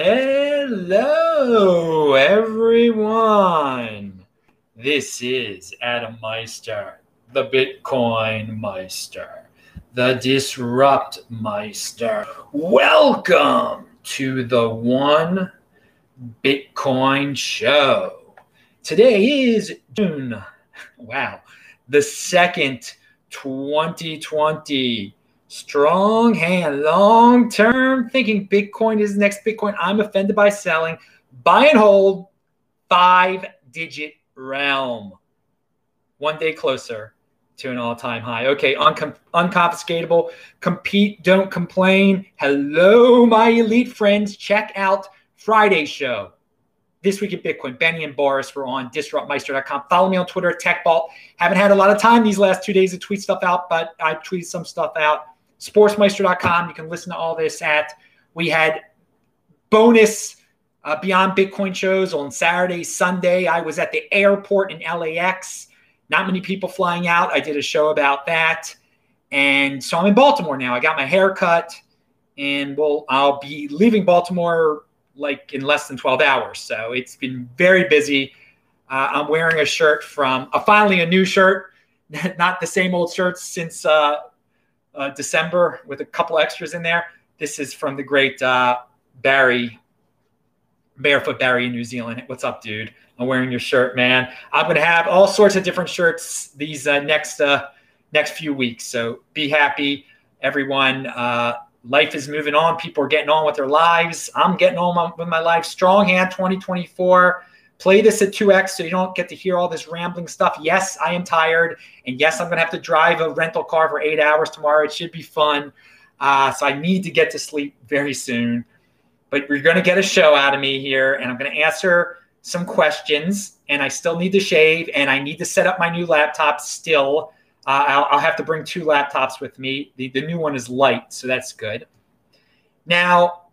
Hello, everyone. This is Adam Meister, the Bitcoin Meister, the Disrupt Meister. Welcome to the One Bitcoin Show. Today is June, wow, the second, 2020. Strong hand, long term thinking. Bitcoin is next Bitcoin. I'm offended by selling. Buy and hold, five digit realm. One day closer to an all time high. Okay, uncom- unconfiscatable. Compete, don't complain. Hello, my elite friends. Check out Friday's show. This week at Bitcoin, Benny and Boris were on disruptmeister.com. Follow me on Twitter at TechBalt. Haven't had a lot of time these last two days to tweet stuff out, but I tweeted some stuff out sportsmeister.com. You can listen to all this at. We had bonus uh, Beyond Bitcoin shows on Saturday, Sunday. I was at the airport in LAX. Not many people flying out. I did a show about that. And so I'm in Baltimore now. I got my hair cut and we'll, I'll be leaving Baltimore like in less than 12 hours. So it's been very busy. Uh, I'm wearing a shirt from uh, finally a new shirt, not the same old shirts since uh, uh, December with a couple extras in there. This is from the great uh, Barry, Barefoot Barry in New Zealand. What's up, dude? I'm wearing your shirt, man. I'm gonna have all sorts of different shirts these uh, next uh, next few weeks. So be happy, everyone. Uh, life is moving on. People are getting on with their lives. I'm getting on with my life. Strong hand 2024 play this at 2x so you don't get to hear all this rambling stuff. Yes, I am tired. And yes, I'm going to have to drive a rental car for eight hours tomorrow. It should be fun. Uh, so I need to get to sleep very soon. But you're going to get a show out of me here, and I'm going to answer some questions. And I still need to shave, and I need to set up my new laptop still. Uh, I'll, I'll, have to bring two laptops with me. The, the new one is light, so that's good. Now,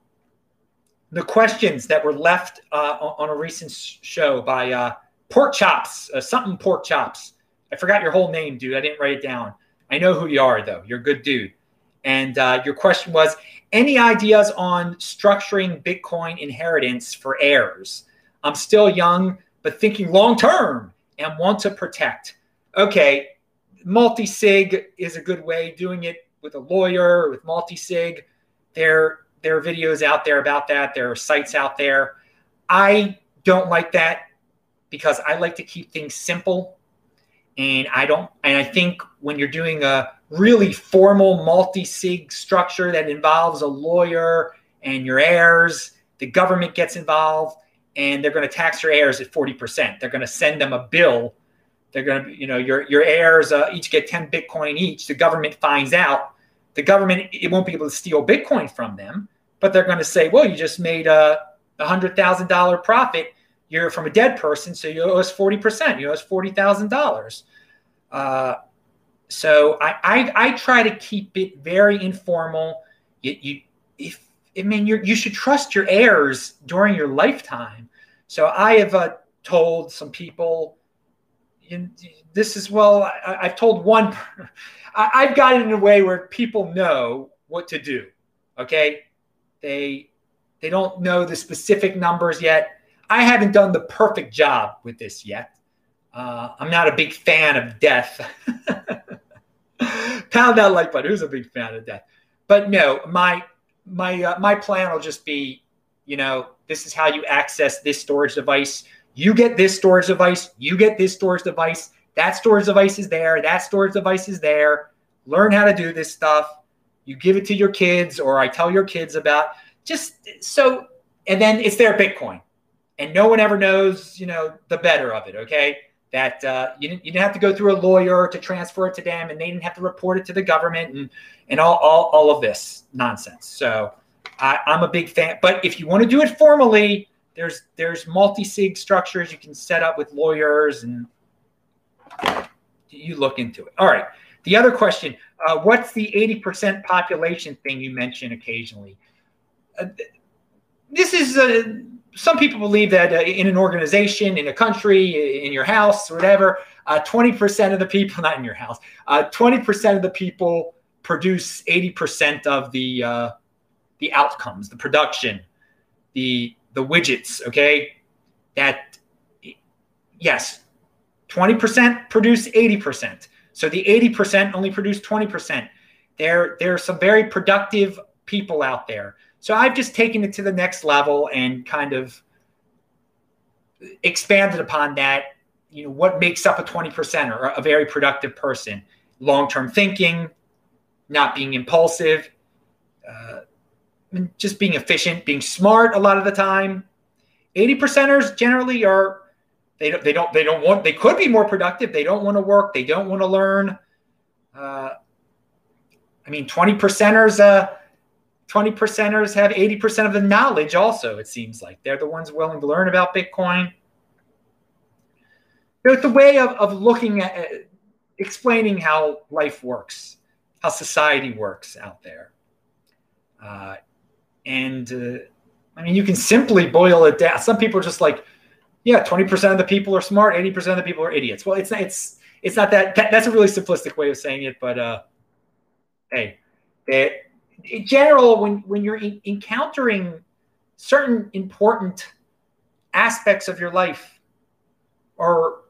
the questions that were left uh, on a recent show by uh, Pork Chops, uh, something Pork Chops. I forgot your whole name, dude. I didn't write it down. I know who you are, though. You're a good dude. And uh, your question was any ideas on structuring Bitcoin inheritance for heirs? I'm still young, but thinking long term and want to protect. Okay, multi sig is a good way. Doing it with a lawyer, with multi sig, there there are videos out there about that. There are sites out there. I don't like that because I like to keep things simple. And I don't, and I think when you're doing a really formal multi sig structure that involves a lawyer and your heirs, the government gets involved and they're going to tax your heirs at 40%. They're going to send them a bill. They're going to, you know, your, your heirs uh, each get 10 Bitcoin each. The government finds out. The government, it won't be able to steal Bitcoin from them but they're going to say, well, you just made a hundred thousand dollar profit. You're from a dead person, so you owe us forty percent. You owe us forty thousand uh, dollars. So I, I, I try to keep it very informal. You, you if I mean you you should trust your heirs during your lifetime. So I have uh, told some people. In, this is well. I, have told one. I, I've got it in a way where people know what to do. Okay, they they don't know the specific numbers yet. I haven't done the perfect job with this yet. Uh, I'm not a big fan of death. Pound that like button. Who's a big fan of death? But no, my my uh, my plan will just be, you know, this is how you access this storage device. You get this storage device. You get this storage device. That storage device is there. That storage device is there. Learn how to do this stuff you give it to your kids or I tell your kids about just so and then it's their Bitcoin. And no one ever knows, you know, the better of it, okay? That uh, you, didn't, you didn't have to go through a lawyer to transfer it to them and they didn't have to report it to the government and, and all, all, all of this nonsense. So I, I'm a big fan. But if you want to do it formally, there's there's multi-sig structures you can set up with lawyers and you look into it. All right. The other question uh, what's the 80% population thing you mention occasionally? Uh, this is uh, some people believe that uh, in an organization, in a country, in your house, whatever, 20% uh, of the people, not in your house, 20% uh, of the people produce 80% of the the outcomes, the production. the the widgets. Okay, that yes, twenty percent produce eighty percent. So the eighty percent only produce twenty percent. There there are some very productive people out there. So I've just taken it to the next level and kind of expanded upon that. You know, what makes up a 20% or a very productive person? Long term thinking, not being impulsive, uh, just being efficient, being smart a lot of the time. 80 percenters generally are they don't they don't they don't want they could be more productive. They don't want to work. They don't want to learn. Uh, I mean, 20 percenters. Uh, 20 percenters have 80% of the knowledge also it seems like they're the ones willing to learn about bitcoin it's a way of, of looking at explaining how life works how society works out there uh, and uh, i mean you can simply boil it down some people are just like yeah 20% of the people are smart 80% of the people are idiots. Well it's it's it's not that, that that's a really simplistic way of saying it but uh hey it, in general, when when you're in, encountering certain important aspects of your life, or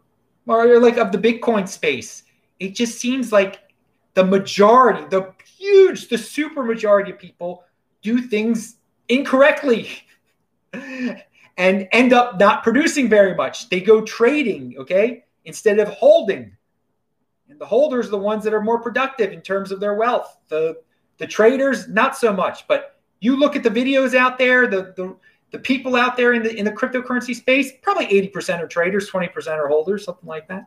or like of the Bitcoin space, it just seems like the majority, the huge, the super majority of people do things incorrectly and end up not producing very much. They go trading, okay, instead of holding. And the holders are the ones that are more productive in terms of their wealth. The the traders, not so much. But you look at the videos out there, the the, the people out there in the in the cryptocurrency space, probably 80% are traders, 20% are holders, something like that.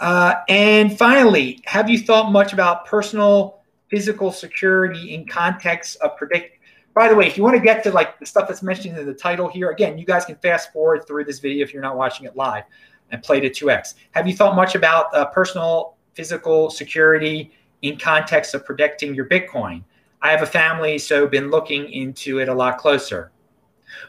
Uh, and finally, have you thought much about personal physical security in context of predict? By the way, if you want to get to like the stuff that's mentioned in the title here, again, you guys can fast forward through this video if you're not watching it live and play to 2x. Have you thought much about uh, personal physical security in context of protecting your Bitcoin. I have a family, so been looking into it a lot closer.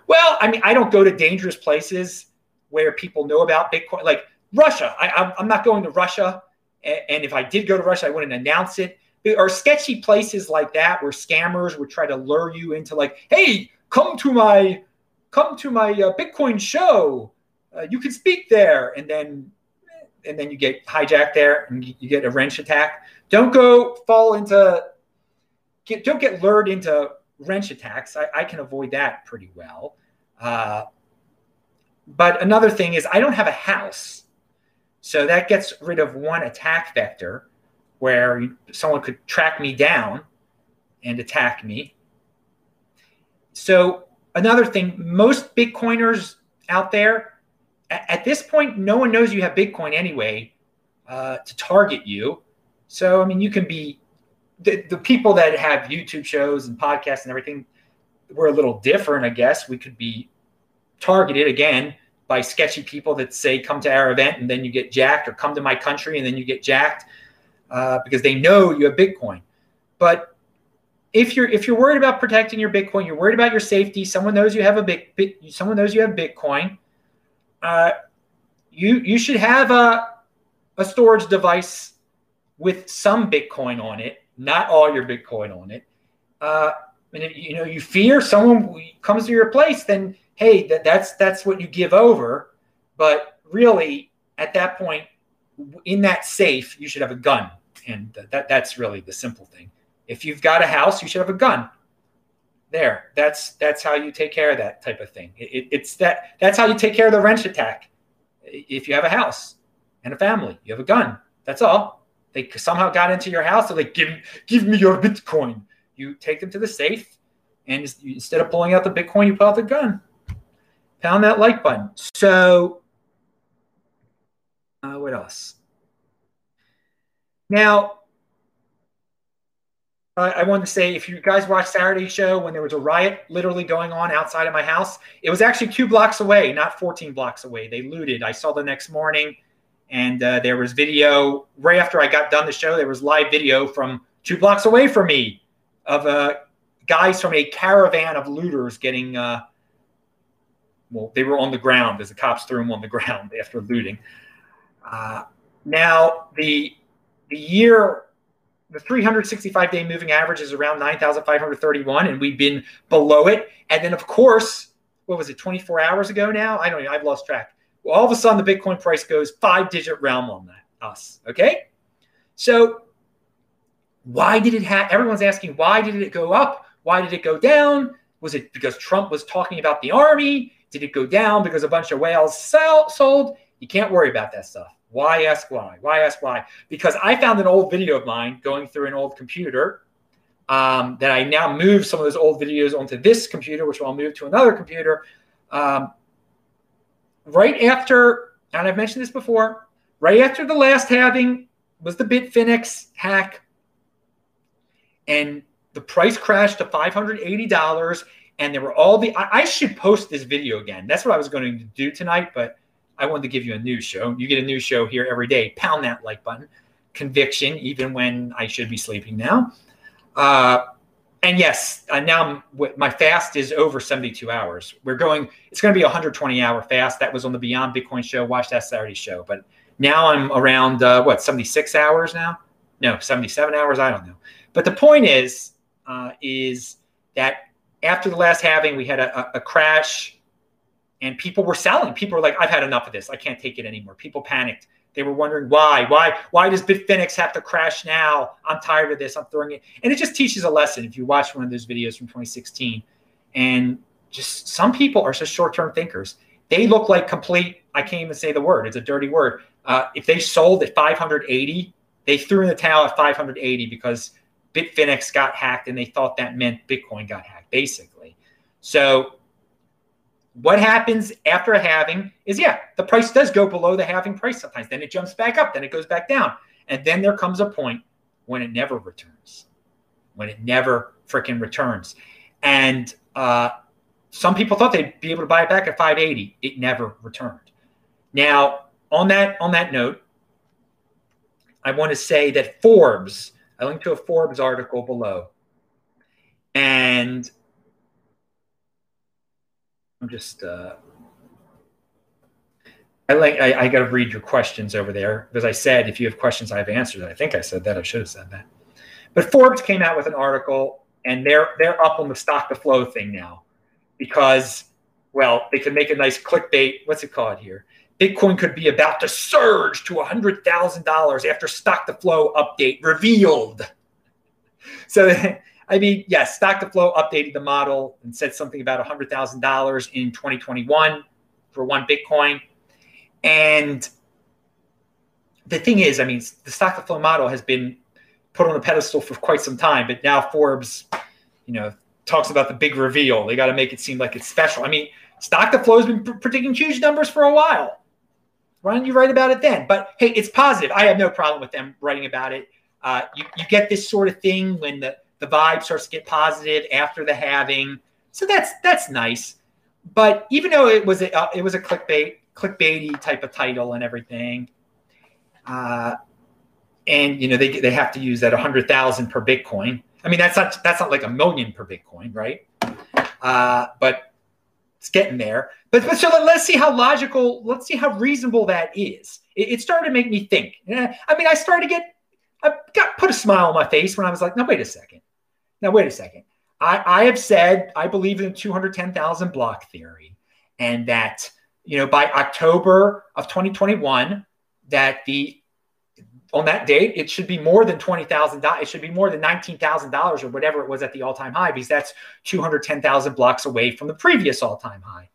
Well, I mean, I don't go to dangerous places where people know about Bitcoin, like Russia. I, am not going to Russia, and if I did go to Russia, I wouldn't announce it. Are sketchy places like that where scammers would try to lure you into, like, "Hey, come to my, come to my uh, Bitcoin show. Uh, you can speak there," and then and then you get hijacked there and you get a wrench attack. Don't go fall into get, don't get lured into wrench attacks. I, I can avoid that pretty well. Uh, but another thing is I don't have a house. So that gets rid of one attack vector where someone could track me down and attack me. So another thing, most Bitcoiners out there at this point, no one knows you have Bitcoin anyway uh, to target you. So, I mean, you can be the, the people that have YouTube shows and podcasts and everything. We're a little different, I guess. We could be targeted again by sketchy people that say, come to our event and then you get jacked, or come to my country and then you get jacked uh, because they know you have Bitcoin. But if you're if you're worried about protecting your Bitcoin, you're worried about your safety. Someone knows you have a big, someone knows you have Bitcoin uh, you you should have a a storage device with some Bitcoin on it, not all your Bitcoin on it. Uh, and if you know you fear someone comes to your place, then hey, that, that's that's what you give over. But really, at that point, in that safe, you should have a gun, and that that's really the simple thing. If you've got a house, you should have a gun. There that's that's how you take care of that type of thing. It, it's that that's how you take care of the wrench attack. If you have a house and a family you have a gun. That's all. They somehow got into your house they're like give, give me your bitcoin. You take them to the safe and instead of pulling out the bitcoin you pull out the gun. Pound that like button. So uh, what else now uh, I wanted to say if you guys watched Saturday show when there was a riot literally going on outside of my house, it was actually two blocks away, not 14 blocks away. They looted. I saw the next morning, and uh, there was video right after I got done the show. There was live video from two blocks away from me of uh, guys from a caravan of looters getting. Uh, well, they were on the ground as the cops threw them on the ground after looting. Uh, now the the year the 365 day moving average is around 9,531, and we've been below it. And then, of course, what was it, 24 hours ago now? I don't know. I've lost track. Well, all of a sudden, the Bitcoin price goes five digit realm on that, us. Okay. So, why did it have? Everyone's asking, why did it go up? Why did it go down? Was it because Trump was talking about the army? Did it go down because a bunch of whales sell, sold? You can't worry about that stuff. Why ask why? Why ask why? Because I found an old video of mine going through an old computer um, that I now move some of those old videos onto this computer, which I'll move to another computer. Um, right after, and I've mentioned this before, right after the last halving was the Bitfinex hack, and the price crashed to $580. And there were all the, I, I should post this video again. That's what I was going to do tonight, but I wanted to give you a new show. You get a new show here every day. Pound that like button. Conviction, even when I should be sleeping now. Uh, and yes, uh, now my fast is over 72 hours. We're going, it's going to be a 120 hour fast. That was on the Beyond Bitcoin show. Watch that Saturday show. But now I'm around, uh, what, 76 hours now? No, 77 hours. I don't know. But the point is, uh, is that after the last halving, we had a, a, a crash and people were selling. People were like, I've had enough of this. I can't take it anymore. People panicked. They were wondering why, why, why does Bitfinex have to crash now? I'm tired of this. I'm throwing it. And it just teaches a lesson. If you watch one of those videos from 2016, and just some people are just short-term thinkers. They look like complete. I can't even say the word. It's a dirty word. Uh, if they sold at 580, they threw in the towel at 580 because Bitfinex got hacked, and they thought that meant Bitcoin got hacked, basically. So what happens after a halving is yeah, the price does go below the halving price sometimes. Then it jumps back up, then it goes back down. And then there comes a point when it never returns, when it never freaking returns. And uh, some people thought they'd be able to buy it back at 580. It never returned. Now, on that on that note, I want to say that Forbes, I linked to a Forbes article below. And I'm just uh, I like I, I got to read your questions over there because I said if you have questions, I have answers. I think I said that. I should have said that. But Forbes came out with an article, and they're they're up on the stock to flow thing now because well they can make a nice clickbait. What's it called here? Bitcoin could be about to surge to hundred thousand dollars after stock to flow update revealed. So I mean, yes, Stock to Flow updated the model and said something about $100,000 in 2021 for one Bitcoin. And the thing is, I mean, the Stock to Flow model has been put on a pedestal for quite some time, but now Forbes, you know, talks about the big reveal. They got to make it seem like it's special. I mean, Stock to Flow has been predicting huge numbers for a while. Why don't you write about it then? But hey, it's positive. I have no problem with them writing about it. Uh, you, you get this sort of thing when the the vibe starts to get positive after the halving. So that's that's nice. But even though it was a uh, it was a clickbait clickbaity type of title and everything, uh, and you know they they have to use that hundred thousand per Bitcoin. I mean that's not that's not like a million per Bitcoin, right? Uh, but it's getting there. But, but so let's see how logical, let's see how reasonable that is. It, it started to make me think. I mean, I started to get, I got put a smile on my face when I was like, no, wait a second. Now, wait a second. I, I have said I believe in the 210,000 block theory and that, you know, by October of 2021, that the on that date, it should be more than twenty thousand dollars. It should be more than nineteen thousand dollars or whatever it was at the all-time high, because that's two hundred ten thousand blocks away from the previous all-time high.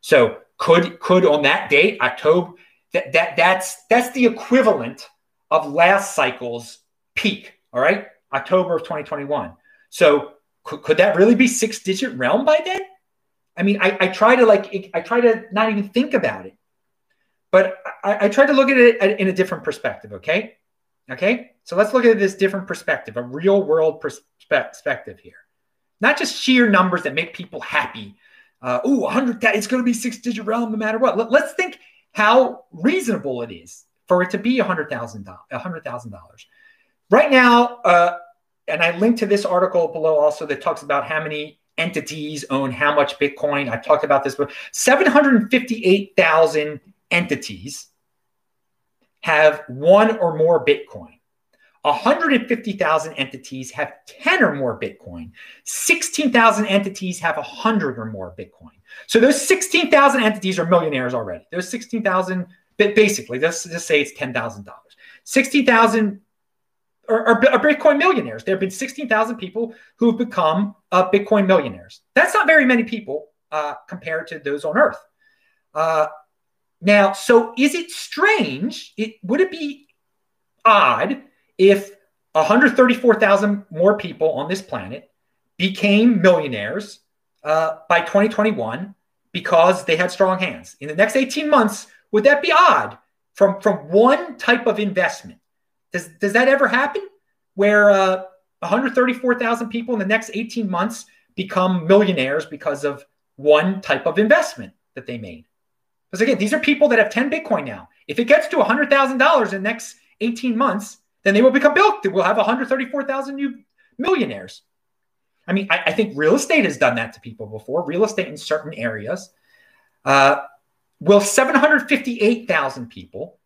So could could on that date, October, that that that's that's the equivalent of last cycle's peak. All right, October of 2021. So could, could that really be six digit realm by then? I mean, I, I try to like, I try to not even think about it, but I, I try to look at it in a different perspective. Okay. Okay. So let's look at this different perspective, a real world perspective here, not just sheer numbers that make people happy. Uh, oh, 100, it's going to be six digit realm no matter what. Let, let's think how reasonable it is for it to be $100,000. $100,000. Right now, uh, and I linked to this article below also that talks about how many entities own how much Bitcoin. I talked about this, but 758,000 entities have one or more Bitcoin. 150,000 entities have 10 or more Bitcoin. 16,000 entities have 100 or more Bitcoin. So those 16,000 entities are millionaires already. Those 16,000, basically, let's just say it's $10,000. 16,000 are, are, are, Bitcoin millionaires. There have been 16,000 people who have become uh, Bitcoin millionaires. That's not very many people uh, compared to those on Earth. Uh, now, so is it strange? It, would it be odd if 134,000 more people on this planet became millionaires uh, by 2021 because they had strong hands. In the next 18 months, would that be odd from, from one type of investment? Does, does that ever happen where uh, 134,000 people in the next 18 months become millionaires because of one type of investment that they made? Because again, these are people that have 10 Bitcoin now. If it gets to $100,000 in the next 18 months, then they will become built. We'll have 134,000 new millionaires. I mean, I, I, think real estate has done that to people before. Real estate in certain areas. Uh, will 758,000 people?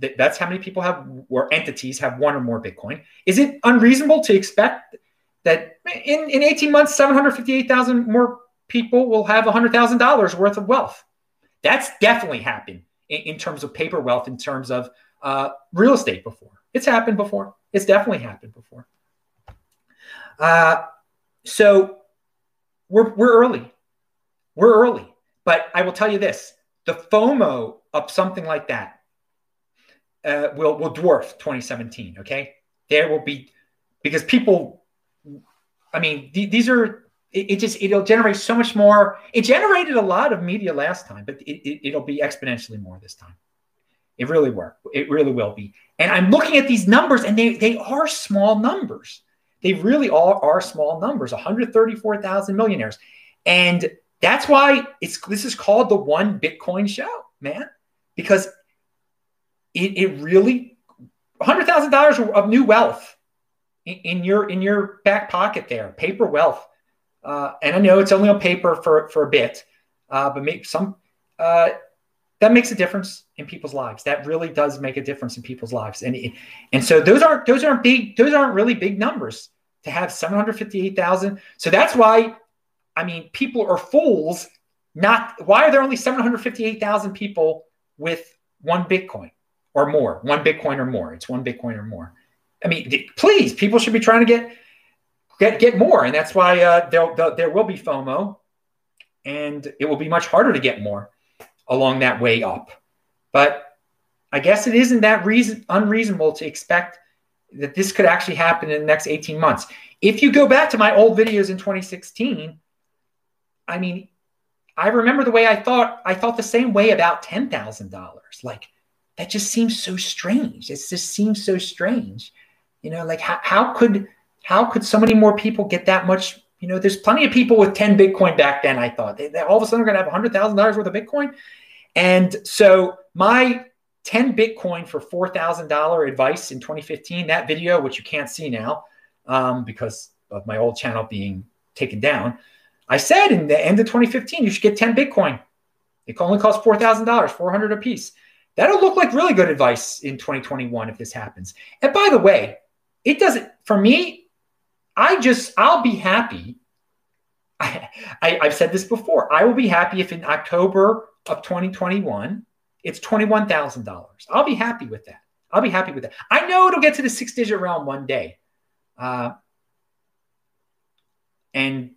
That, that's how many people have or entities have one or more Bitcoin. Is it unreasonable to expect that in, in 18 months, 758,000 more people will have $100,000 worth of wealth? That's definitely happened in, in terms of paper wealth, in terms of uh, real estate before. It's happened before. It's definitely happened before. Uh, so we're, we're early. We're early. But I will tell you this the FOMO of something like that uh, will, will dwarf 2017. Okay. There will be, because people, I mean, th- these are, it, it, just, it'll generate so much more. It generated a lot of media last time, but it, it, it'll be exponentially more this time. It really will. It really will be. And I'm looking at these numbers, and they they are small numbers. They really all are small numbers. 134,000 millionaires, and that's why it's this is called the one Bitcoin show, man, because it it really hundred thousand dollars of new wealth in, in, your in your back pocket there, paper wealth. Uh, and I know it's only on paper for for a bit, uh, but maybe some. Uh, that makes a difference in people's lives. That really does make a difference in people's lives. And and so those aren't those aren't big those aren't really big numbers to have 758,000. So that's why I mean people are fools not why are there only 758,000 people with one Bitcoin or more, one Bitcoin or more. It's one Bitcoin or more. I mean, please, people should be trying to get get get more, and that's why uh, there there will be FOMO, and it will be much harder to get more along that way up. But I guess it isn't that reason unreasonable to expect that this could actually happen in the next 18 months. If you go back to my old videos in 2016, I mean, I remember the way I thought. I thought the same way about ten thousand dollars. Like that just seems so strange. It just seems so strange. You know, like how, how could how could so many more people get that much? You know, there's plenty of people with 10 Bitcoin back then. I thought they, they all of a sudden are to have $100,000 worth of Bitcoin. And so my 10 Bitcoin for $4,000 advice in 2015, that video, which you can't see now um, because of my old channel being taken down, I said in the end of 2015, you should get 10 Bitcoin. It only costs $4,000, 400 a piece. That'll look like really good advice in 2021 if this happens. And by the way, it doesn't, for me, I just, I'll be happy. I, I, I've said this before. I will be happy if in October of 2021, it's $21,000. I'll be happy with that. I'll be happy with that. I know it'll get to the six digit realm one day. Uh, and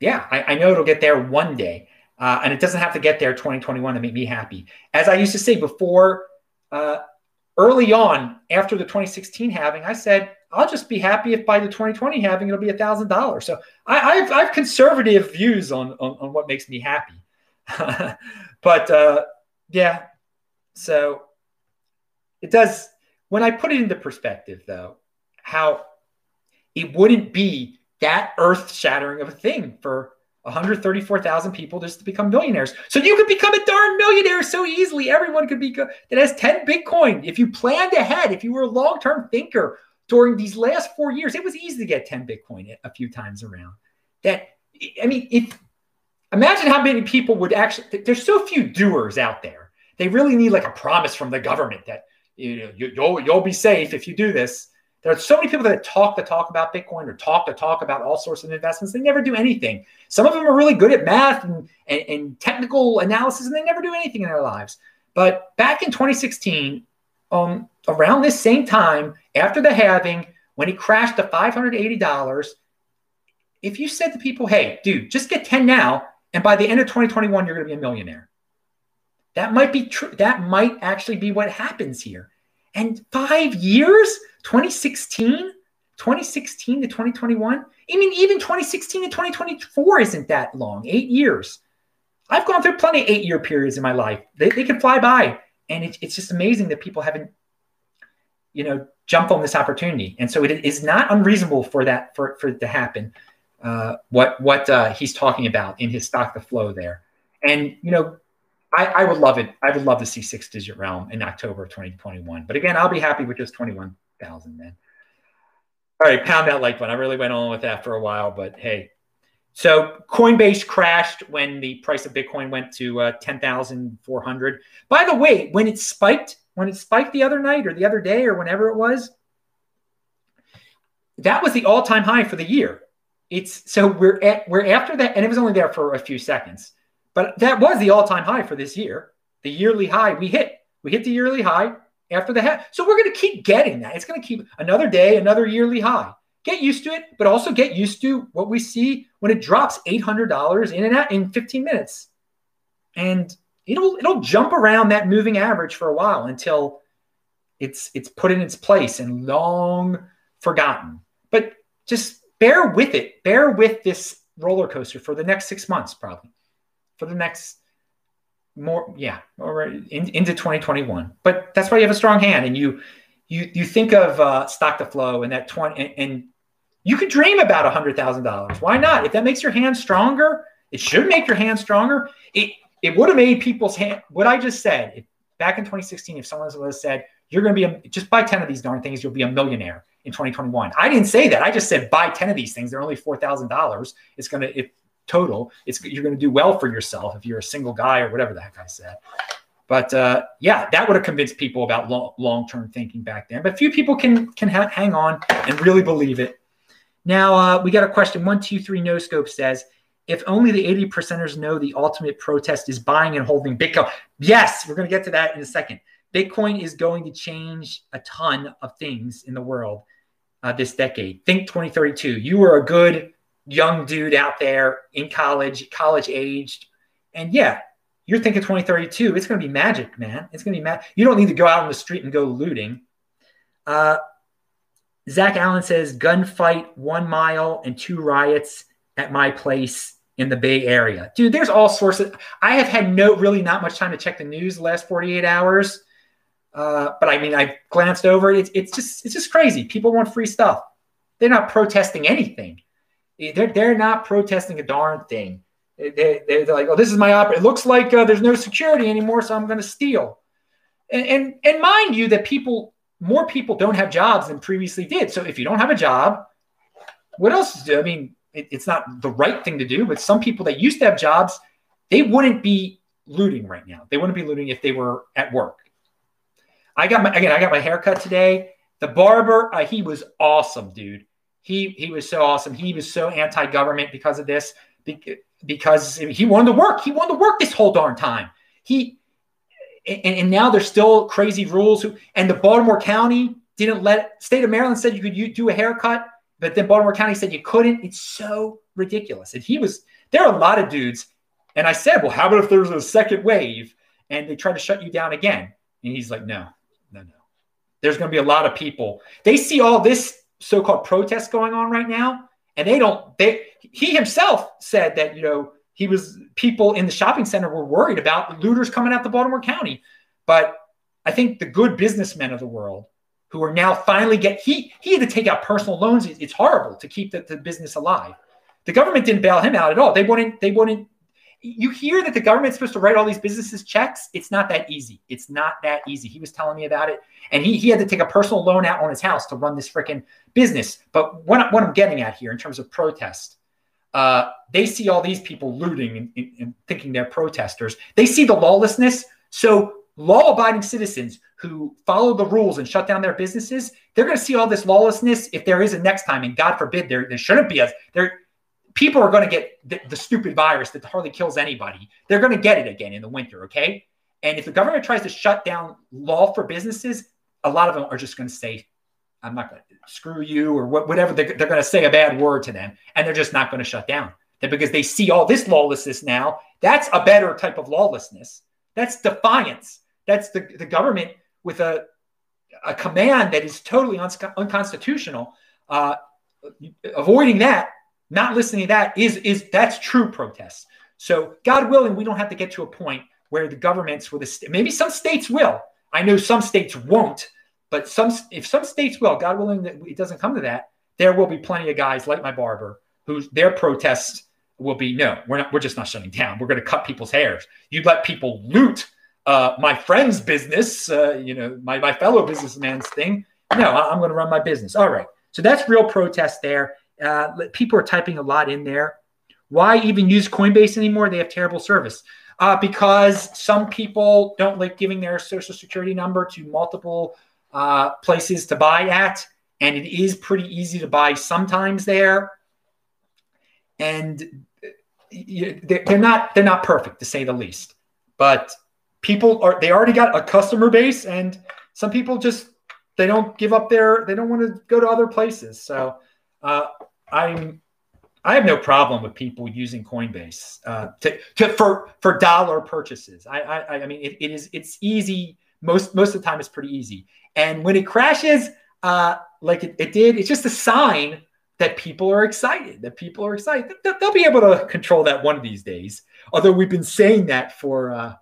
yeah, I, I, know it'll get there one day. Uh, and it doesn't have to get there 2021 to make me happy. As I used to say before, uh, early on after the 2016 halving, I said, I'll just be happy if by the 2020 halving it'll be a thousand dollars. So I, have I've conservative views on, on, on what makes me happy. But uh, yeah, so it does. When I put it into perspective, though, how it wouldn't be that earth shattering of a thing for 134,000 people just to become millionaires. So you could become a darn millionaire so easily. Everyone could be that has 10 Bitcoin. If you planned ahead, if you were a long term thinker during these last four years, it was easy to get 10 Bitcoin a few times around. That, I mean, if Imagine how many people would actually, there's so few doers out there. They really need like a promise from the government that you know, you, will you'll be safe if you do this. There are so many people that talk to talk about Bitcoin or talk to talk about all sorts of investments. They never do anything. Some of them are really good at math and, and, and technical analysis, and they never do anything in their lives. But back in 2016, um, around this same time, after the halving, when it crashed to $580, if you said to people, hey, dude, just get 10 now, and by the end of 2021, you're going to be a millionaire. That might be true. That might actually be what happens here. And five years, 2016, 2016 to 2021. I mean, even 2016 to 2024 isn't that long, eight years. I've gone through plenty of eight year periods in my life. They, they can fly by. And it, it's just amazing that people haven't, you know, jumped on this opportunity. And so it is not unreasonable for that, for, for it to happen. Uh, what, what uh, he's talking about in his stock to flow there. And, you know, I, I would love it. I would love to see six digit realm in October of 2021. But again, I'll be happy with just 21,000 then. All right, pound that like button. I really went on with that for a while, but hey. So Coinbase crashed when the price of Bitcoin went to uh, 10,400. By the way, when it spiked, when it spiked the other night or the other day or whenever it was, that was the all-time high for the year. It's so we're at we're after that, and it was only there for a few seconds. But that was the all-time high for this year. The yearly high we hit. We hit the yearly high after the half. So we're going to keep getting that. It's going to keep another day, another yearly high. Get used to it, but also get used to what we see when it drops $800 in and out in 15 minutes. And it'll it'll jump around that moving average for a while until it's it's put in its place and long forgotten. But just bear with it. Bear with this roller coaster for the next 6 months probably for the next more yeah or in, into 2021 but that's why you have a strong hand and you you you think of uh, stock to flow and that 20 and, and you could dream about a hundred thousand dollars. Why not? If that makes your hand stronger it should make your hand stronger. It it would have made people's hand what i just said if, back in 2016 if someone would said you're going to be a, just buy 10 of these darn things you'll be a millionaire in 2021 i didn't say that. I just said buy 10 of these things they're only $4000 it's going to if total. It's you're going to do well for yourself if you're a single guy or whatever the heck I said. But uh, yeah, that would have convinced people about long term thinking back then. But few people can can ha- hang on and really believe it. Now uh, we got a question. One two three no scope says. If only the 80 percenters know the ultimate protest is buying and holding Bitcoin. Yes, we're going to get to that in a second. Bitcoin is going to change a ton of things in the world uh, this decade. Think 2032. You were a good young dude out there in college, college aged. And yeah, you're thinking 2032, it's going to be magic, man. It's going to be magic. You don't need to go out on the street and go looting. Uh, Zach Allen says gunfight, one mile, and two riots at my place in the Bay Area. Dude, there's all sorts of. I have had no really not much time to check the news the last 48 hours. Uh, but I mean, I glanced over it. It's, it's just it's just crazy. People want free stuff. They're not protesting anything. They're, they're not protesting a darn thing. They, they're like, oh, this is my op. It looks like uh, there's no security anymore, so I'm going to steal. And, and, and mind you, that people, more people don't have jobs than previously did. So if you don't have a job, what else? Do? I mean, it, it's not the right thing to do, but some people that used to have jobs, they wouldn't be looting right now. They wouldn't be looting if they were at work. I got my again. I got my haircut today. The barber, uh, he was awesome, dude. He he was so awesome. He was so anti-government because of this, because he wanted to work. He wanted to work this whole darn time. He and, and now there's still crazy rules. Who, and the Baltimore County didn't let state of Maryland said you could do a haircut, but then Baltimore County said you couldn't. It's so ridiculous. And he was there are a lot of dudes. And I said, well, how about if there's a second wave and they try to shut you down again? And he's like, no, no, no. There's going to be a lot of people. They see all this so-called protests going on right now and they don't they he himself said that you know he was people in the shopping center were worried about looters coming out the baltimore county. But i think the good businessmen of the world who are now finally get he he had to take out personal loans. It's horrible to keep the, the business alive. The government didn't bail him out at all. They wouldn't they wouldn't you hear that the government's supposed to write all these businesses checks. It's not that easy. It's not that easy. He was telling me about it. And he, he had to take a personal loan out on his house to run this freaking business. But what, what I'm getting at here in terms of protest, uh, they see all these people looting and, and, and thinking they're protesters. They see the lawlessness. So law abiding citizens who follow the rules and shut down their businesses, they're going to see all this lawlessness if there is a next time. And God forbid there, there shouldn't be a there. People are going to get the, the stupid virus that hardly kills anybody. They're going to get it again in the winter. Okay. And if the government tries to shut down law for businesses, a lot of them are just going to say, I'm not going to screw you or whatever. They're, they're going to say a bad word to them and they're just not going to shut down. Because they see all this lawlessness now, that's a better type of lawlessness. That's defiance. That's the, the government with a, a command that is totally un- unconstitutional. Uh, avoiding that, not listening to that is, is that's true protest. So God willing, we don't have to get to a point where the governments will, maybe some states will. I know some states won't, but some if some states will, God willing, that it doesn't come to that, there will be plenty of guys like my barber whose their protests will be no, we're not, we're just not shutting down. We're going to cut people's hairs. You let people loot uh, my friend's business, uh, you know, my my fellow businessman's thing. No, I'm going to run my business. All right. So that's real protest there. Uh, people are typing a lot in there. Why even use Coinbase anymore? They have terrible service uh, because some people don't like giving their social security number to multiple uh, places to buy at, and it is pretty easy to buy sometimes there. And they're not they're not perfect to say the least, but people are they already got a customer base, and some people just they don't give up their they don't want to go to other places. So uh, I'm I have no problem with people using Coinbase uh, to, to, for for dollar purchases. I I, I mean it, it is it's easy most most of the time. It's pretty easy, and when it crashes, uh, like it, it did, it's just a sign that people are excited. That people are excited. They'll be able to control that one of these days. Although we've been saying that for uh,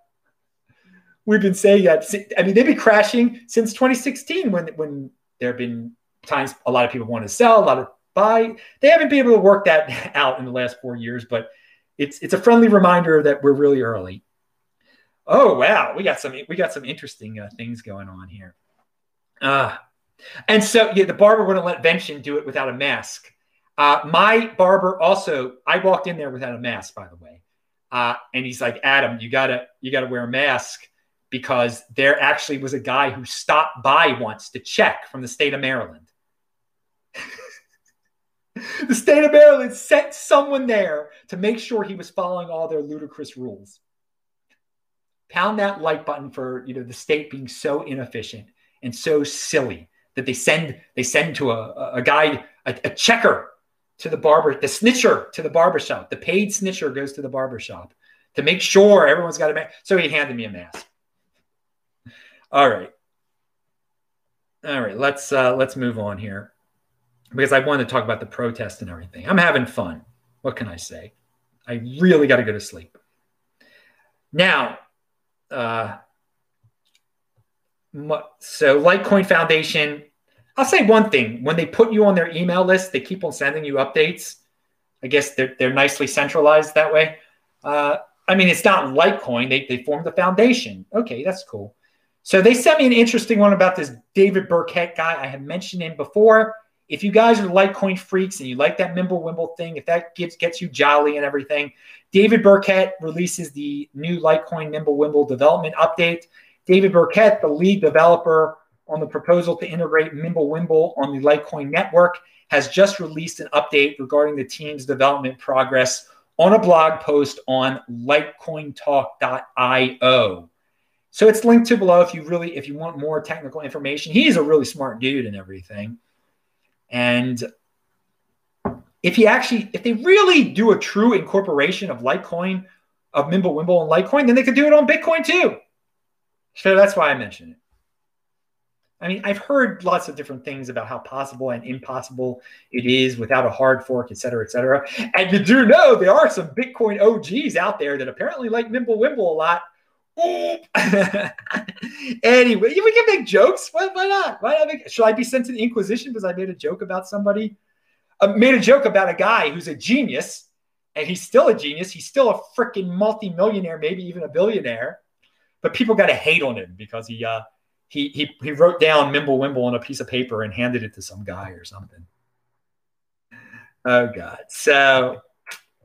we've been saying that. I mean, they've been crashing since 2016 when when there have been times a lot of people want to sell, a lot of by they haven't been able to work that out in the last four years, but it's it's a friendly reminder that we're really early. Oh wow, we got some we got some interesting uh, things going on here. Uh, and so yeah, the barber wouldn't let Vention do it without a mask. Uh, my barber also, I walked in there without a mask, by the way, uh, and he's like, Adam, you gotta you gotta wear a mask because there actually was a guy who stopped by once to check from the state of Maryland. the state of Maryland sent someone there to make sure he was following all their ludicrous rules. Pound that like button for you know the state being so inefficient and so silly that they send they send to a, a guy a, a checker to the barber the snitcher to the barber shop the paid snitcher goes to the barber shop to make sure everyone's got a mask so he handed me a mask. All right. All right let's uh let's move on here because I wanted to talk about the protest and everything. I'm having fun. What can I say? I really got to go to sleep. Now, uh, so Litecoin Foundation, I'll say one thing. When they put you on their email list, they keep on sending you updates. I guess they're, they're nicely centralized that way. Uh, I mean, it's not Litecoin. They, they formed the foundation. Okay, that's cool. So they sent me an interesting one about this David Burkett guy. I had mentioned him before if you guys are Litecoin freaks and you like that Mimble Wimble thing, if that gets gets you jolly and everything, David Burkett releases the new Litecoin Mimble Wimble development update. David Burkett, the lead developer on the proposal to integrate Mimble Wimble on the Litecoin network, has just released an update regarding the team's development progress on a blog post on litecointalk.io. So it's linked to below if you really if you want more technical information. He's a really smart dude and everything. And if you actually, if they really do a true incorporation of Litecoin, of Mimblewimble and Litecoin, then they could do it on Bitcoin too. So that's why I mentioned it. I mean, I've heard lots of different things about how possible and impossible it is without a hard fork, et cetera, et cetera. And you do know there are some Bitcoin OGs out there that apparently like Mimblewimble a lot anyway, we can make jokes. Why, why not? Why not make, should I be sent to the Inquisition because I made a joke about somebody? I made a joke about a guy who's a genius, and he's still a genius. He's still a freaking multimillionaire, maybe even a billionaire. But people got to hate on him because he uh, he he he wrote down Mimble Wimble on a piece of paper and handed it to some guy or something. Oh God! So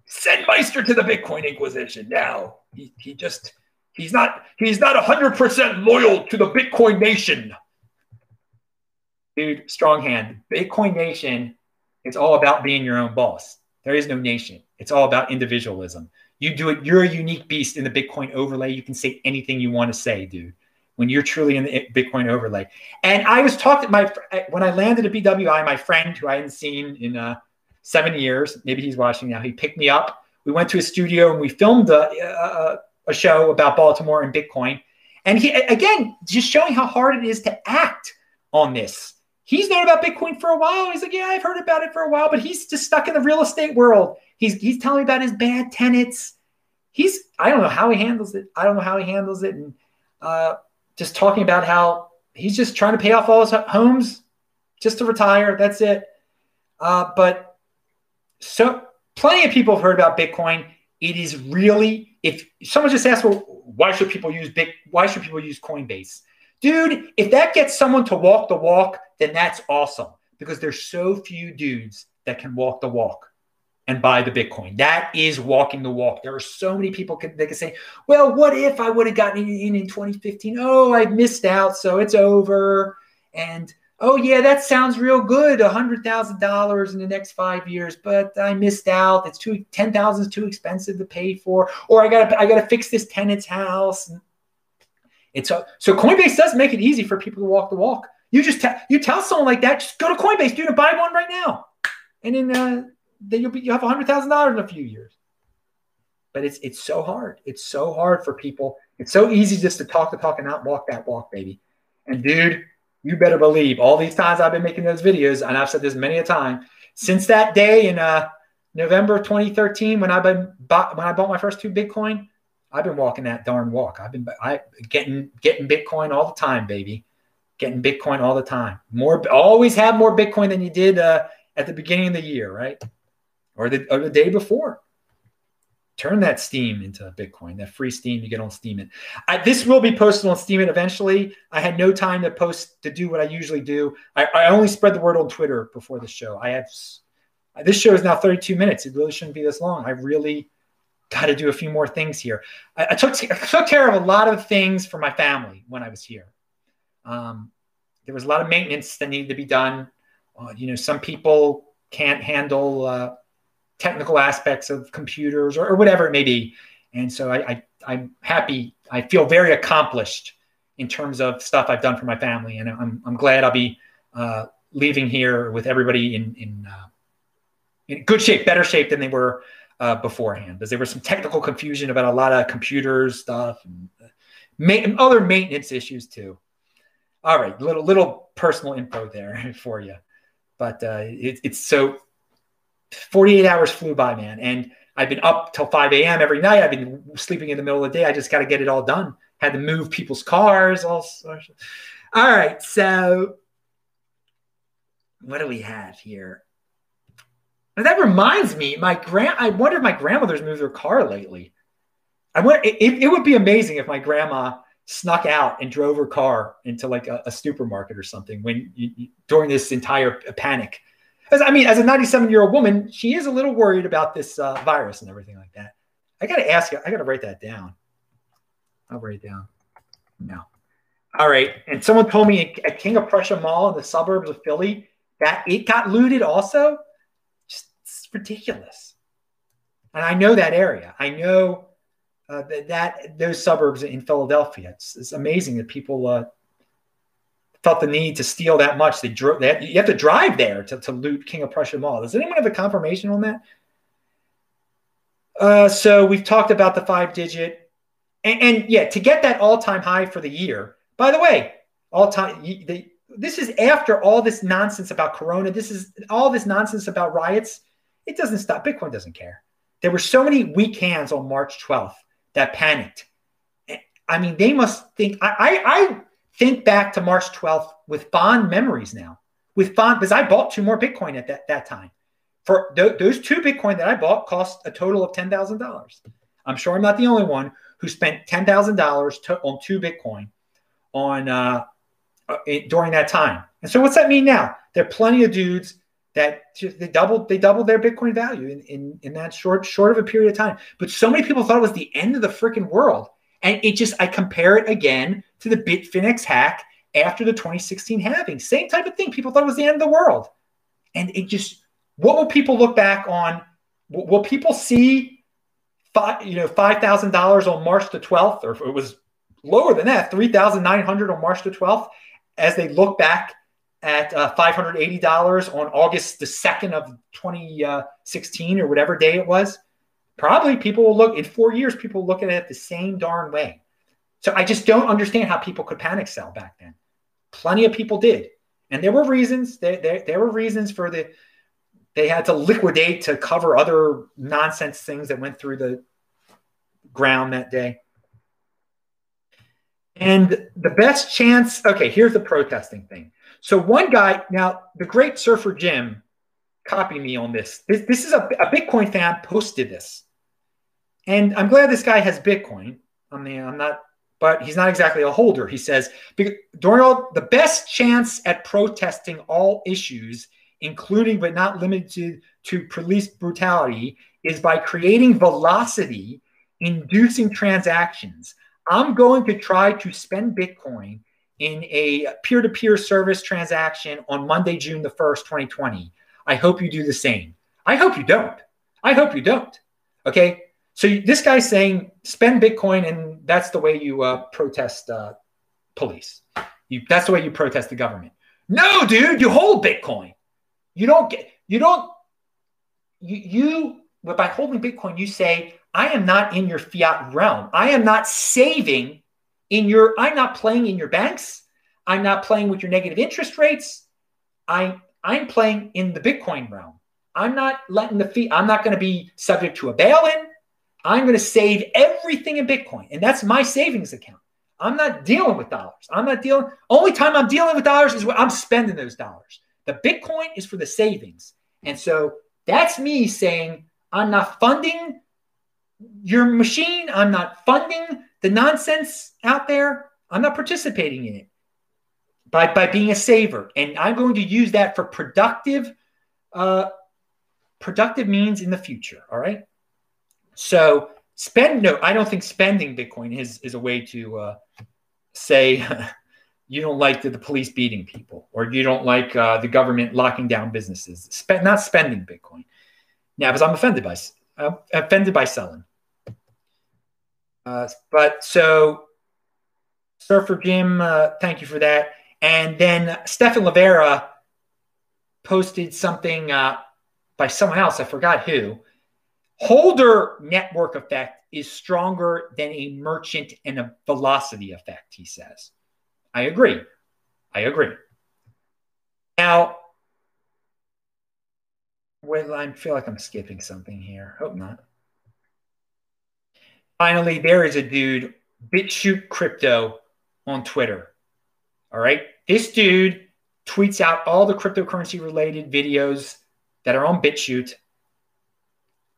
send Meister to the Bitcoin Inquisition now. He he just He's not he's not 100% loyal to the Bitcoin nation. Dude, strong hand. Bitcoin nation, it's all about being your own boss. There is no nation. It's all about individualism. You do it, you're a unique beast in the Bitcoin overlay. You can say anything you want to say, dude. When you're truly in the Bitcoin overlay. And I was talking to my when I landed at BWI, my friend who I hadn't seen in uh, seven years, maybe he's watching now. He picked me up. We went to a studio and we filmed a, a, a show about Baltimore and Bitcoin. And he again just showing how hard it is to act on this he's known about Bitcoin for a while. He's like, yeah, I've heard about it for a while, but he's just stuck in the real estate world. He's he's telling me about his bad tenants. He's I don't know how he handles it. I don't know how he handles it, and uh, just talking about how he's just trying to pay off all his homes just to retire. That's it. Uh, but so plenty of people have heard about Bitcoin. It is really if someone just asked, well, why should people use big? Why should people use Coinbase? Dude, if that gets someone to walk the walk, then that's awesome because there's so few dudes that can walk the walk and buy the Bitcoin. That is walking the walk. There are so many people can, they can say, well, what if I would have gotten in in 2015? Oh, I missed out, so it's over. And oh yeah, that sounds real good. A hundred thousand dollars in the next five years, but I missed out. It's too ten thousand is too expensive to pay for, or I gotta I gotta fix this tenant's house. And so, so Coinbase does make it easy for people to walk the walk. You just tell you tell someone like that, just go to Coinbase, dude, and buy one right now, and then uh, then you'll be you have hundred thousand dollars in a few years. But it's it's so hard. It's so hard for people. It's so easy just to talk the talk and not walk that walk, baby. And dude, you better believe all these times I've been making those videos, and I've said this many a time since that day in uh, November 2013 when I been bought, when I bought my first two Bitcoin. I've been walking that darn walk. I've been I getting getting Bitcoin all the time, baby. Getting Bitcoin all the time. More always have more Bitcoin than you did uh, at the beginning of the year, right? Or the or the day before. Turn that steam into Bitcoin, that free steam you get on Steemit. I, this will be posted on Steemit eventually. I had no time to post to do what I usually do. I, I only spread the word on Twitter before the show. I have this show is now 32 minutes. It really shouldn't be this long. I really got to do a few more things here. I, I, took, took care of a lot of things for my family when I was here. Um, there was a lot of maintenance that needed to be done. Uh, you know, some people can't handle uh, technical aspects of computers or, or, whatever it may be. And so I, I, am happy. I feel very accomplished in terms of stuff I've done for my family. And I'm, I'm glad I'll be uh, leaving here with everybody in, in, uh, in good shape, better shape than they were uh, beforehand because there was some technical confusion about a lot of computer stuff and, uh, ma- other maintenance issues too. All right, little little personal info there for you, but uh, it, it's so 48 hours flew by, man, and I've been up till 5 a.m. every night. I've been sleeping in the middle of the day. I just got to get it all done. Had to move people's cars. All sorts. All right, so what do we have here? And that reminds me, my grand. I wonder if my grandmother's moved her car lately. I wonder. It, it, would be amazing if my grandma snuck out and drove her car into like a, a supermarket or something when you, during this entire panic. As I mean, as a 97 year old woman, she is a little worried about this uh, virus and everything like that. I got to ask you. I got to write that down. I'll write it down. No. All right. And someone told me at King of Prussia Mall in the suburbs of Philly that it got looted also Just ridiculous. And I know that area. I know uh, that, that, those suburbs in Philadelphia. It's, it's amazing that people uh, felt the need to steal that much. They drove. They you have to drive there to, to loot King of Prussia Mall. Does anyone have a confirmation on that? Uh, so we've talked about the five digit, and, and yeah, to get that all time high for the year. By the way, all time. The, this is after all this nonsense about Corona. This is all this nonsense about riots. It doesn't stop. Bitcoin doesn't care. There were so many weak hands on March 12th that panicked. I mean, they must think. I, I, I think back to March 12th with fond memories now. With fond, because I bought two more Bitcoin at that, that time. For th- those two Bitcoin that I bought cost a total of $10,000. I'm sure I'm not the only one who spent $10,000 on two Bitcoin on uh, uh, during that time. And so what's that mean now? There are plenty of dudes that they doubled they doubled their Bitcoin value in, in, in that short short of a period of time. But so many people thought it was the end of the freaking world. And it just, I compare it again to the Bitfinex hack after the 2016 halving. Same type of thing. People thought it was the end of the world. And it just, what will people look back on? Will people see five, you know, five thousand dollars on March the 12th, or it was lower than that, three thousand nine hundred on March the 12th, as they look back at uh, $580 on August the 2nd of 2016 or whatever day it was, probably people will look in four years, people will look at it the same darn way. So I just don't understand how people could panic sell back then. Plenty of people did. And there were reasons. There, there, there were reasons for the, they had to liquidate to cover other nonsense things that went through the ground that day. And the best chance, okay, here's the protesting thing. So one guy, now the great surfer Jim copied me on this. This, this is a, a Bitcoin fan posted this. And I'm glad this guy has Bitcoin. I mean, I'm not, but he's not exactly a holder. He says, during the best chance at protesting all issues, including but not limited to, to police brutality, is by creating velocity, inducing transactions. I'm going to try to spend Bitcoin in a peer to peer service transaction on Monday, June the 1st, 2020. I hope you do the same. I hope you don't. I hope you don't. Okay. So this guy's saying spend Bitcoin, and that's the way you uh, protest uh, police. You, that's the way you protest the government. No, dude, you hold Bitcoin. You don't get. You don't. You. you but by holding Bitcoin, you say, I am not in your fiat realm. I am not saving in your i'm not playing in your banks i'm not playing with your negative interest rates i i'm playing in the bitcoin realm i'm not letting the fee i'm not going to be subject to a bail-in i'm going to save everything in bitcoin and that's my savings account i'm not dealing with dollars i'm not dealing only time i'm dealing with dollars is when i'm spending those dollars the bitcoin is for the savings and so that's me saying i'm not funding your machine i'm not funding the nonsense out there, I'm not participating in it by, by being a saver. And I'm going to use that for productive, uh, productive means in the future. All right. So spend, no, I don't think spending Bitcoin is, is a way to uh, say you don't like the, the, police beating people or you don't like uh, the government locking down businesses. Spend, not spending Bitcoin. Now, because I'm offended by, offended by selling. Uh, but so, Surfer Jim, uh, thank you for that. And then Stephan Livera posted something uh, by someone else, I forgot who. Holder network effect is stronger than a merchant and a velocity effect, he says. I agree. I agree. Now, well, I feel like I'm skipping something here. Hope not. Finally, there is a dude, BitChute Crypto, on Twitter. All right. This dude tweets out all the cryptocurrency related videos that are on BitChute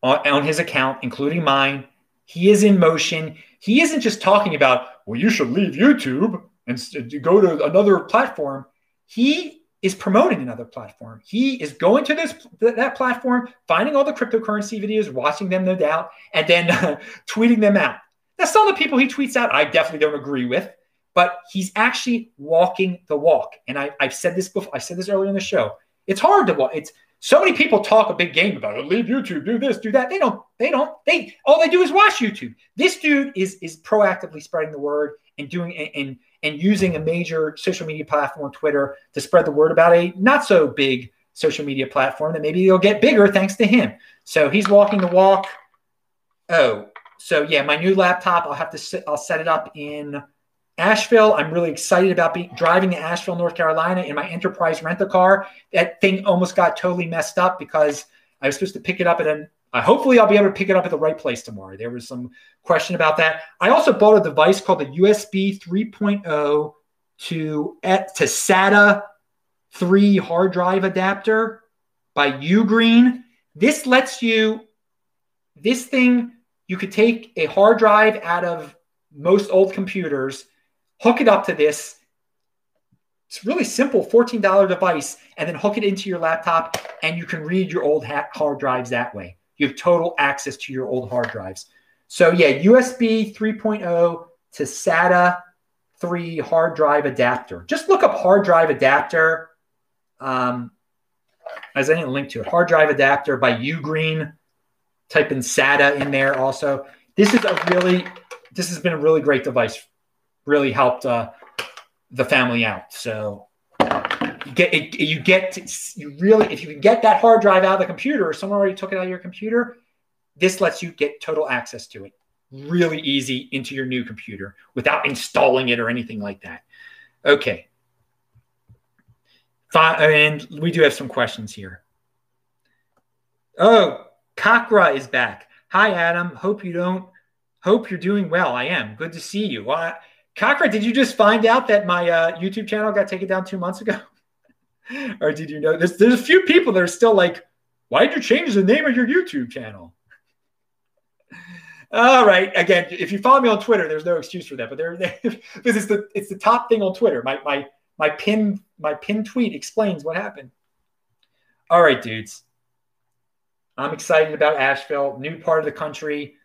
on, his account, including mine. He is in motion. He isn't just talking about, well, you should leave YouTube and go to another platform. He is promoting another platform. He is going to this that platform, finding all the cryptocurrency videos, watching them, no doubt, and then tweeting them out. Now, some of the people he tweets out, I definitely don't agree with, but he's actually walking the walk. And I, have said this before. I said this earlier in the show. It's hard to walk. It's so many people talk a big game about it. Leave YouTube, do this, do that. They don't. They don't. They all they do is watch YouTube. This dude is is proactively spreading the word and doing and, and using a major social media platform, Twitter, to spread the word about a not so big social media platform that maybe it'll get bigger thanks to him. So he's walking the walk. Oh, so yeah, my new laptop, I'll have to sit, I'll set it up in Asheville. I'm really excited about be, driving to Asheville, North Carolina in my enterprise rental car. That thing almost got totally messed up because I was supposed to pick it up at an uh, hopefully, I'll be able to pick it up at the right place tomorrow. There was some question about that. I also bought a device called the USB 3.0 to, to SATA 3 hard drive adapter by Ugreen. This lets you, this thing, you could take a hard drive out of most old computers, hook it up to this. It's really simple $14 device, and then hook it into your laptop, and you can read your old hard drives that way. You have total access to your old hard drives. So yeah, USB 3.0 to SATA 3 hard drive adapter. Just look up hard drive adapter. Um, as I didn't link to it, hard drive adapter by Ugreen. Type in SATA in there also. This is a really, this has been a really great device. Really helped uh, the family out. So you get it, you get to, you really if you can get that hard drive out of the computer or someone already took it out of your computer, this lets you get total access to it really easy into your new computer without installing it or anything like that. Okay. And we do have some questions here. Oh, Kakra is back. Hi, Adam. Hope you don't. Hope you're doing well. I am. Good to see you. Well, Kakra, did you just find out that my uh, YouTube channel got taken down two months ago? or did you know? There's, there's a few people that are still like, why did you change the name of your YouTube channel? All right. Again, if you follow me on Twitter, there's no excuse for that. But there, this is the it's the top thing on Twitter. My my my pin my pin tweet explains what happened. All right, dudes. I'm excited about Asheville, new part of the country.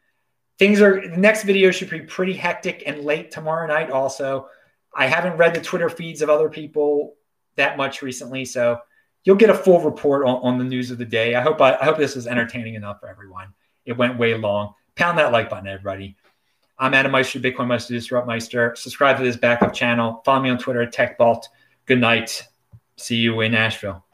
Things are the next video should be pretty hectic and late tomorrow night. Also, I haven't read the Twitter feeds of other people that much recently, so you'll get a full report on, on the news of the day. I hope I, I hope this is entertaining enough for everyone. It went way long. Pound that like button, everybody. I'm Adam Meister, Bitcoin Meister, Disrupt Meister. Subscribe to this backup channel. Follow me on Twitter at TechBalt. Good night. See you in Asheville.